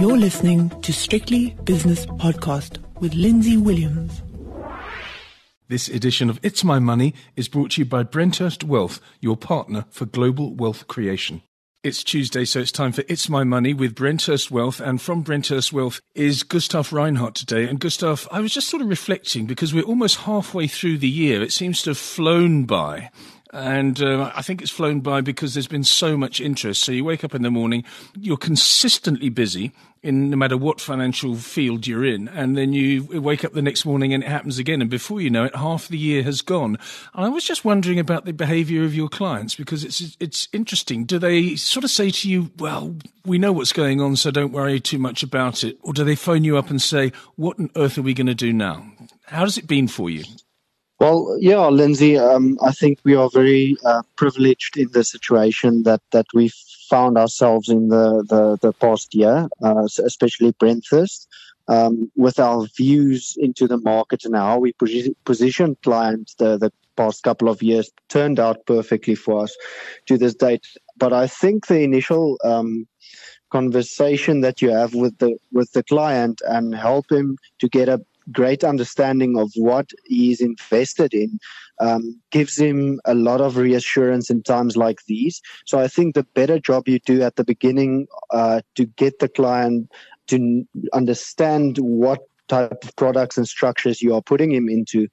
You're listening to Strictly Business Podcast with Lindsay Williams. This edition of It's My Money is brought to you by Brenthurst Wealth, your partner for global wealth creation. It's Tuesday, so it's time for It's My Money with Brenthurst Wealth. And from Brenthurst Wealth is Gustav Reinhardt today. And Gustav, I was just sort of reflecting because we're almost halfway through the year. It seems to have flown by. And uh, I think it's flown by because there's been so much interest. So you wake up in the morning, you're consistently busy in no matter what financial field you're in, and then you wake up the next morning and it happens again. And before you know it, half the year has gone. And I was just wondering about the behaviour of your clients because it's it's interesting. Do they sort of say to you, "Well, we know what's going on, so don't worry too much about it," or do they phone you up and say, "What on earth are we going to do now?" How has it been for you? Well, yeah, Lindsay, um, I think we are very uh, privileged in the situation that, that we've found ourselves in the, the, the past year, uh, especially Brenthurst, um, with our views into the market and how we position clients the, the past couple of years turned out perfectly for us to this date. But I think the initial um, conversation that you have with the with the client and help him to get a great understanding of what he's invested in um, gives him a lot of reassurance in times like these. So I think the better job you do at the beginning uh, to get the client to understand what type of products and structures you are putting him into,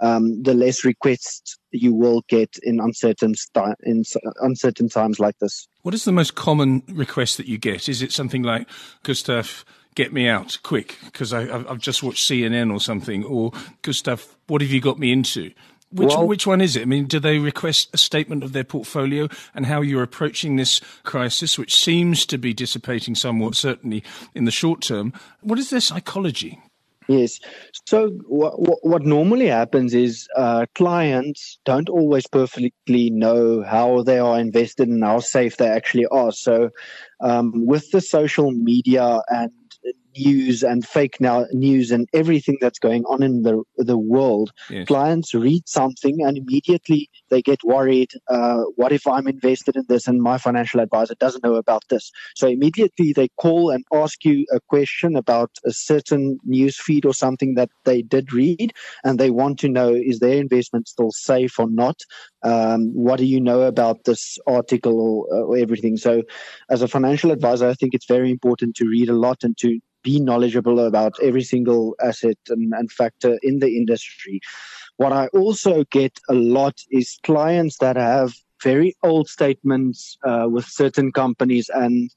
um, the less requests you will get in uncertain in uncertain times like this. What is the most common request that you get? Is it something like Gustav? Get me out quick because I've just watched CNN or something, or Gustav, what have you got me into? Which, well, which one is it? I mean, do they request a statement of their portfolio and how you're approaching this crisis, which seems to be dissipating somewhat, certainly in the short term? What is their psychology? Yes. So what, what normally happens is uh, clients don't always perfectly know how they are invested and how safe they actually are. So um, with the social media and news and fake now news and everything that's going on in the the world. Yes. Clients read something and immediately they get worried. Uh, what if I'm invested in this and my financial advisor doesn't know about this? So immediately they call and ask you a question about a certain news feed or something that they did read, and they want to know is their investment still safe or not? Um, what do you know about this article or, or everything? So, as a financial advisor, I think it's very important to read a lot and to be knowledgeable about every single asset and, and factor in the industry. What I also get a lot is clients that have very old statements uh, with certain companies and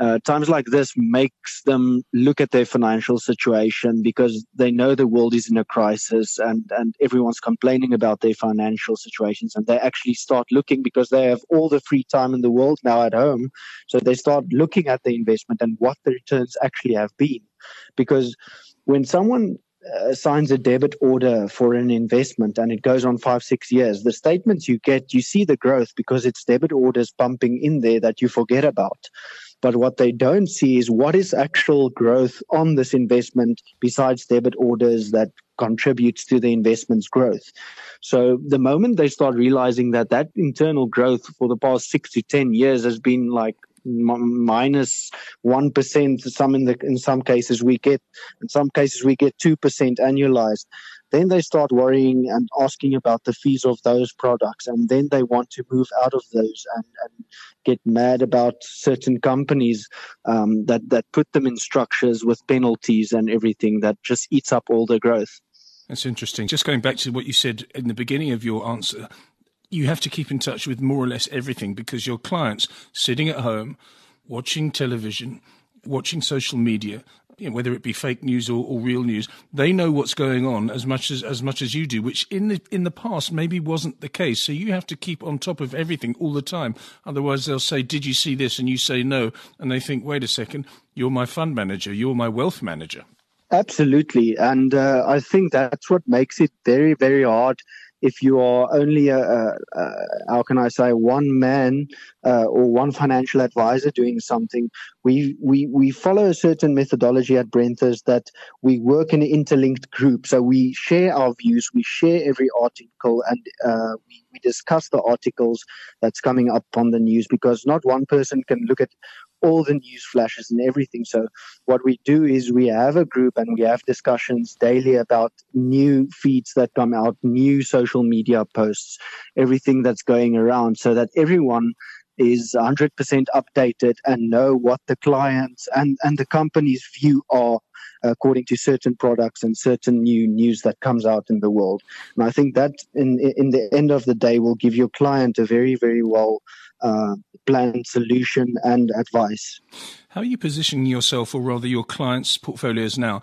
uh, times like this makes them look at their financial situation because they know the world is in a crisis and, and everyone's complaining about their financial situations and they actually start looking because they have all the free time in the world now at home so they start looking at the investment and what the returns actually have been because when someone uh, signs a debit order for an investment and it goes on five, six years, the statements you get, you see the growth because it's debit orders pumping in there that you forget about. But what they don't see is what is actual growth on this investment besides debit orders that contributes to the investment's growth. So the moment they start realizing that that internal growth for the past six to 10 years has been like minus one percent. Some in the in some cases we get in some cases we get two percent annualized. Then they start worrying and asking about the fees of those products, and then they want to move out of those and, and get mad about certain companies um, that that put them in structures with penalties and everything that just eats up all the growth. That's interesting. Just going back to what you said in the beginning of your answer, you have to keep in touch with more or less everything because your clients sitting at home, watching television, watching social media, you know, whether it be fake news or, or, real news, they know what's going on as much as as much as you do, which in the in the past maybe wasn't the case. So you have to keep on top of everything all the time. Otherwise, they'll say, "Did you see this?" and you say no, and they think, "Wait a second, you're my fund manager, you're my wealth manager." Absolutely, and uh, I think that's what makes it very very hard if you are only a, a, a how can I say one man uh, or one financial advisor doing something, we we we follow a certain methodology at Brenthurst that we work in an interlinked group. So we share our views, we share every article, and uh, we we discuss the articles that's coming up on the news because not one person can look at all the news flashes and everything. So what we do is we have a group and we have discussions daily about new feeds that come out, new social media posts, everything that's going around so that everyone is 100% updated and know what the clients and, and the company's view are according to certain products and certain new news that comes out in the world. And I think that in in the end of the day will give your client a very very well uh, planned solution and advice. How are you positioning yourself, or rather your clients' portfolios now?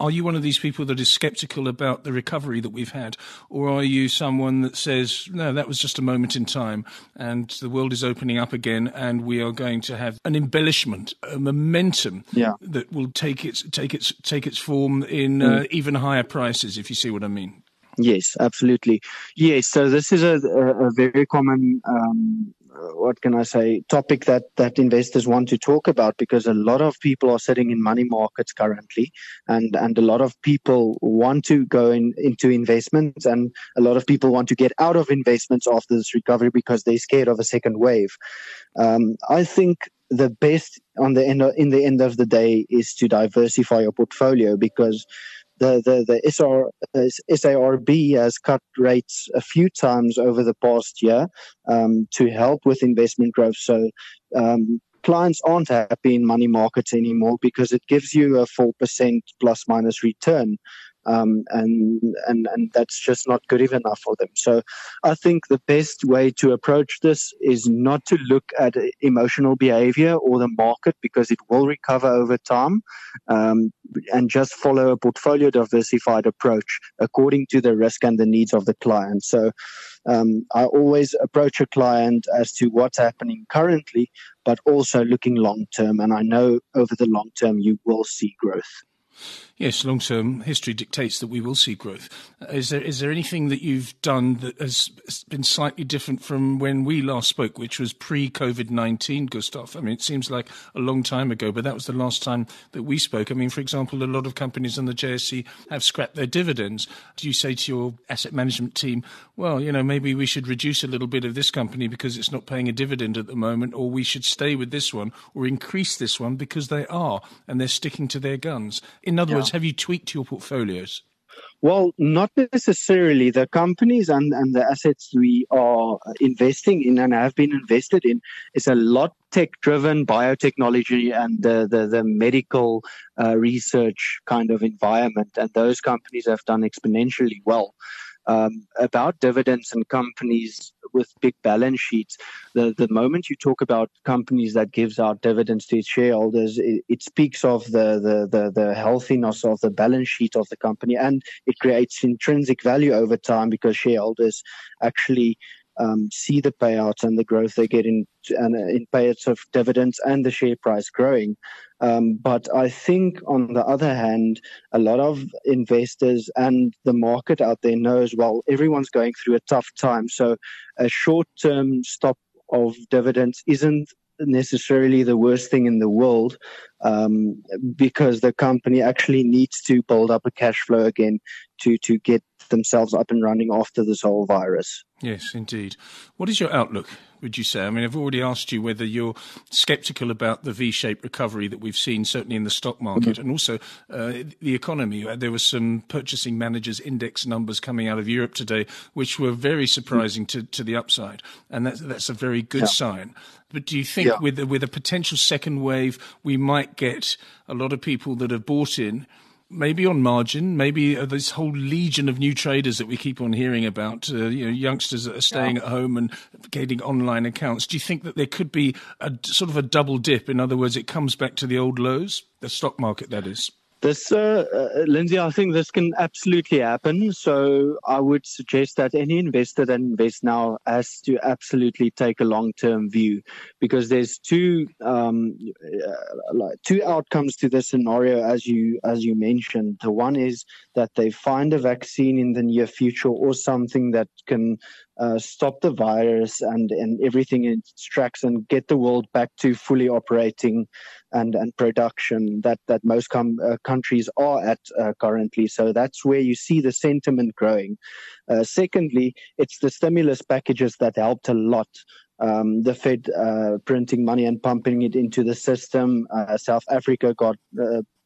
Are you one of these people that is skeptical about the recovery that we've had? Or are you someone that says, no, that was just a moment in time and the world is opening up again and we are going to have an embellishment, a momentum yeah. that will take its, take its, take its form in uh, mm. even higher prices, if you see what I mean? Yes, absolutely. Yes, so this is a, a, a very common um, what can I say, topic that, that investors want to talk about because a lot of people are sitting in money markets currently and, and a lot of people want to go in, into investments and a lot of people want to get out of investments after this recovery because they're scared of a second wave. Um, I think the best on the end of, in the end of the day is to diversify your portfolio because the the the SR, SARB has cut rates a few times over the past year um, to help with investment growth. So um, clients aren't happy in money markets anymore because it gives you a four percent plus minus return um, and and and that's just not good enough for them. So, I think the best way to approach this is not to look at emotional behavior or the market because it will recover over time, um, and just follow a portfolio diversified approach according to the risk and the needs of the client. So. Um, I always approach a client as to what's happening currently, but also looking long term. And I know over the long term you will see growth. Yes, long term history dictates that we will see growth. Uh, is there is there anything that you've done that has been slightly different from when we last spoke, which was pre COVID nineteen, Gustav? I mean, it seems like a long time ago, but that was the last time that we spoke. I mean, for example, a lot of companies on the JSE have scrapped their dividends. Do you say to your asset management team, well, you know, maybe we should reduce a little bit of this company because it's not paying a dividend at the moment, or we should stay with this one or increase this one because they are and they're sticking to their guns? In other yeah. words, have you tweaked your portfolios? Well, not necessarily. The companies and, and the assets we are investing in and have been invested in is a lot tech driven biotechnology and the, the, the medical uh, research kind of environment. And those companies have done exponentially well um, about dividends and companies with big balance sheets. The the moment you talk about companies that gives out dividends to its shareholders, it, it speaks of the, the, the the healthiness of the balance sheet of the company, and it creates intrinsic value over time because shareholders actually um, see the payouts and the growth they get in and uh, in payouts of dividends and the share price growing. Um, but I think, on the other hand, a lot of investors and the market out there knows well everyone's going through a tough time. So a short-term stop of dividends isn't necessarily the worst thing in the world um, because the company actually needs to build up a cash flow again to to get themselves up and running after this whole virus. Yes, indeed. What is your outlook, would you say? I mean, I've already asked you whether you're skeptical about the V shaped recovery that we've seen, certainly in the stock market, mm-hmm. and also uh, the economy. Uh, there were some purchasing managers' index numbers coming out of Europe today, which were very surprising mm-hmm. to, to the upside. And that's, that's a very good yeah. sign. But do you think yeah. with, with a potential second wave, we might get a lot of people that have bought in? maybe on margin, maybe uh, this whole legion of new traders that we keep on hearing about, uh, you know, youngsters that are staying yeah. at home and getting online accounts. Do you think that there could be a sort of a double dip? In other words, it comes back to the old lows, the stock market, that is. This, uh, uh, Lindsay, I think this can absolutely happen. So I would suggest that any investor that invests now has to absolutely take a long-term view, because there's two um, uh, two outcomes to this scenario, as you as you mentioned. The one is that they find a vaccine in the near future or something that can uh, stop the virus and, and everything in its tracks and get the world back to fully operating and, and production that, that most com- uh, countries are at uh, currently. So that's where you see the sentiment growing. Uh, secondly, it's the stimulus packages that helped a lot um, the Fed uh, printing money and pumping it into the system. South Africa got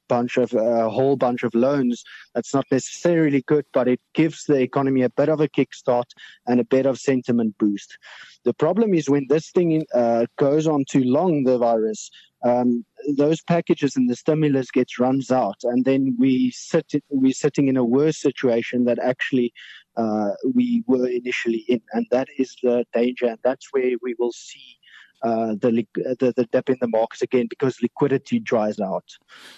bunch of a whole bunch of loans. That's not necessarily good, but it gives the economy a bit of a kickstart and a bit of sentiment boost. The problem is when this thing uh, goes on too long, the virus, um, those packages and the stimulus gets runs out, and then we sit we're sitting in a worse situation that actually uh, we were initially in, and that is the danger, and that's where we will see. Uh, the, the the dip in the markets again because liquidity dries out,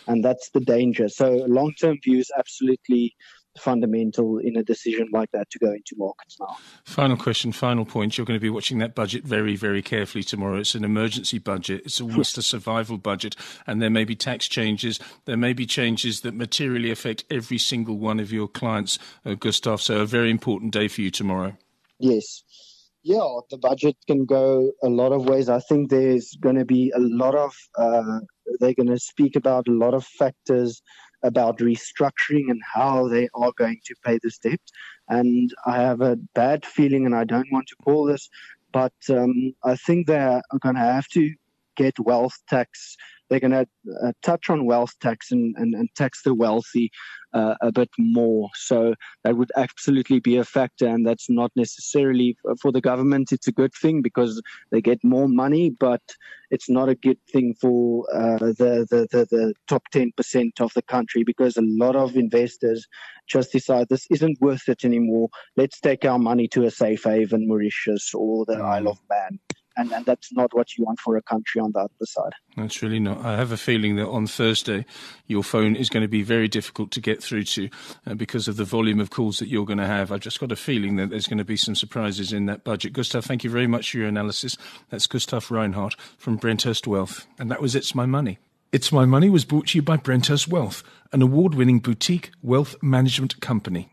and that's the danger. So long term view is absolutely fundamental in a decision like that to go into markets now. Final question, final point. You're going to be watching that budget very, very carefully tomorrow. It's an emergency budget, it's almost a survival budget, and there may be tax changes. There may be changes that materially affect every single one of your clients, uh, Gustav. So, a very important day for you tomorrow. Yes. Yeah, the budget can go a lot of ways. I think there's going to be a lot of, uh, they're going to speak about a lot of factors about restructuring and how they are going to pay this debt. And I have a bad feeling, and I don't want to call this, but um, I think they're going to have to get wealth tax they're going to uh, touch on wealth tax and, and, and tax the wealthy uh, a bit more. So that would absolutely be a factor, and that's not necessarily for the government. It's a good thing because they get more money, but it's not a good thing for uh, the, the, the the top ten percent of the country because a lot of investors just decide this isn't worth it anymore. Let's take our money to a safe haven, Mauritius or the. Isle of Man and, and that's not what you want for a country on the other side. That's really not. I have a feeling that on Thursday, your phone is going to be very difficult to get through to uh, because of the volume of calls that you're going to have. I've just got a feeling that there's going to be some surprises in that budget. Gustav, thank you very much for your analysis. That's Gustav Reinhardt from Brenthurst Wealth. And that was It's My Money. It's My Money was brought to you by Brenthurst Wealth, an award winning boutique wealth management company.